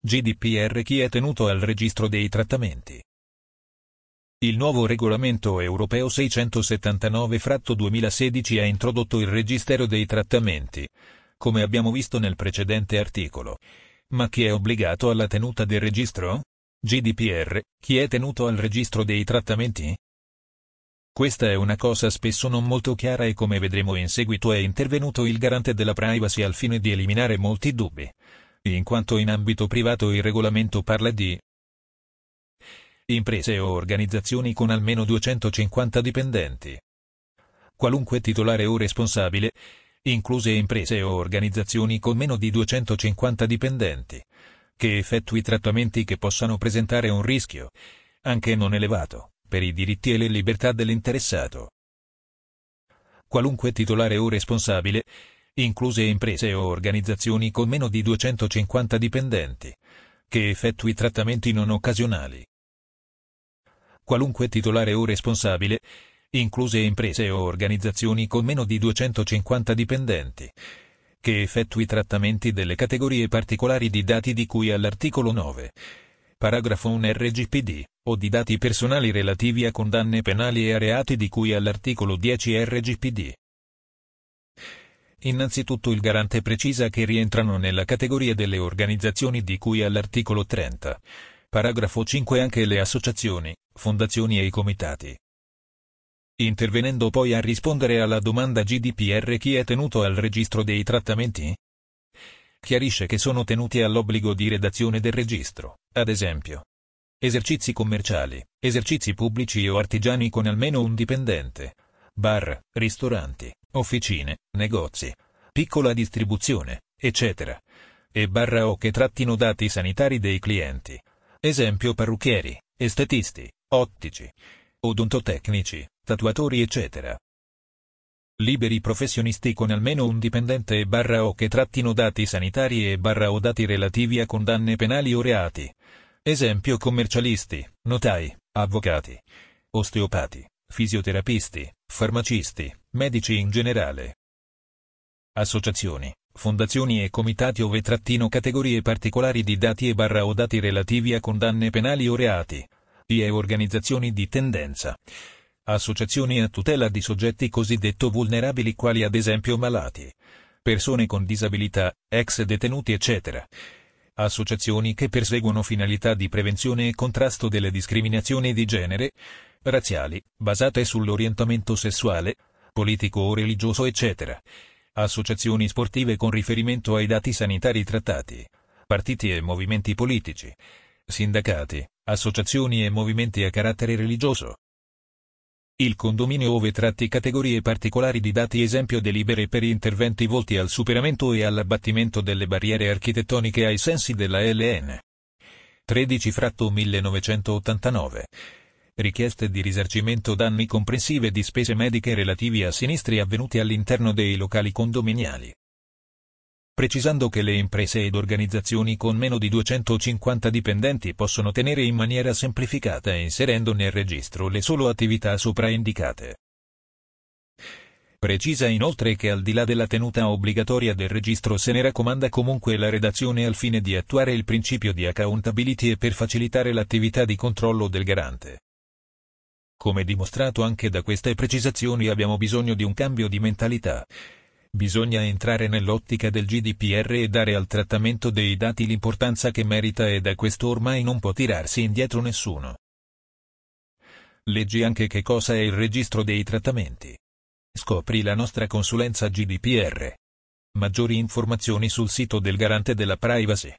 GDPR chi è tenuto al registro dei trattamenti. Il nuovo regolamento europeo 679-2016 ha introdotto il registro dei trattamenti, come abbiamo visto nel precedente articolo. Ma chi è obbligato alla tenuta del registro? GDPR, chi è tenuto al registro dei trattamenti? Questa è una cosa spesso non molto chiara e come vedremo in seguito è intervenuto il garante della privacy al fine di eliminare molti dubbi in quanto in ambito privato il regolamento parla di imprese o organizzazioni con almeno 250 dipendenti. Qualunque titolare o responsabile, incluse imprese o organizzazioni con meno di 250 dipendenti, che effettui trattamenti che possano presentare un rischio, anche non elevato, per i diritti e le libertà dell'interessato. Qualunque titolare o responsabile, incluse imprese o organizzazioni con meno di 250 dipendenti, che effettui trattamenti non occasionali. Qualunque titolare o responsabile, incluse imprese o organizzazioni con meno di 250 dipendenti, che effettui trattamenti delle categorie particolari di dati di cui all'articolo 9, paragrafo 1 RGPD, o di dati personali relativi a condanne penali e a reati di cui all'articolo 10 RGPD. Innanzitutto il garante precisa che rientrano nella categoria delle organizzazioni di cui all'articolo 30. Paragrafo 5 anche le associazioni, fondazioni e i comitati. Intervenendo poi a rispondere alla domanda GDPR chi è tenuto al registro dei trattamenti? Chiarisce che sono tenuti all'obbligo di redazione del registro, ad esempio. Esercizi commerciali, esercizi pubblici o artigiani con almeno un dipendente, bar, ristoranti, officine, negozi, piccola distribuzione, eccetera. E barra o che trattino dati sanitari dei clienti. Esempio parrucchieri, estetisti, ottici, odontotecnici, tatuatori eccetera. Liberi professionisti con almeno un dipendente e barra o che trattino dati sanitari e barra o dati relativi a condanne penali o reati. Esempio commercialisti, notai, avvocati, osteopati, fisioterapisti, farmacisti, medici in generale. Associazioni, fondazioni e comitati ove trattino categorie particolari di dati e barra o dati relativi a condanne penali o reati. E organizzazioni di tendenza. Associazioni a tutela di soggetti cosiddetto vulnerabili quali ad esempio malati, persone con disabilità, ex detenuti eccetera. Associazioni che perseguono finalità di prevenzione e contrasto delle discriminazioni di genere, razziali, basate sull'orientamento sessuale, politico o religioso eccetera. Associazioni sportive con riferimento ai dati sanitari trattati. Partiti e movimenti politici. Sindacati, associazioni e movimenti a carattere religioso. Il condominio ove tratti categorie particolari di dati esempio delibere per interventi volti al superamento e all'abbattimento delle barriere architettoniche ai sensi della LN. 13 fratto 1989 richieste di risarcimento danni comprensive di spese mediche relativi a sinistri avvenuti all'interno dei locali condominiali. Precisando che le imprese ed organizzazioni con meno di 250 dipendenti possono tenere in maniera semplificata inserendo nel registro le solo attività sopra indicate. Precisa inoltre che al di là della tenuta obbligatoria del registro se ne raccomanda comunque la redazione al fine di attuare il principio di accountability e per facilitare l'attività di controllo del garante. Come dimostrato anche da queste precisazioni abbiamo bisogno di un cambio di mentalità. Bisogna entrare nell'ottica del GDPR e dare al trattamento dei dati l'importanza che merita e da questo ormai non può tirarsi indietro nessuno. Leggi anche che cosa è il registro dei trattamenti. Scopri la nostra consulenza GDPR. Maggiori informazioni sul sito del Garante della Privacy.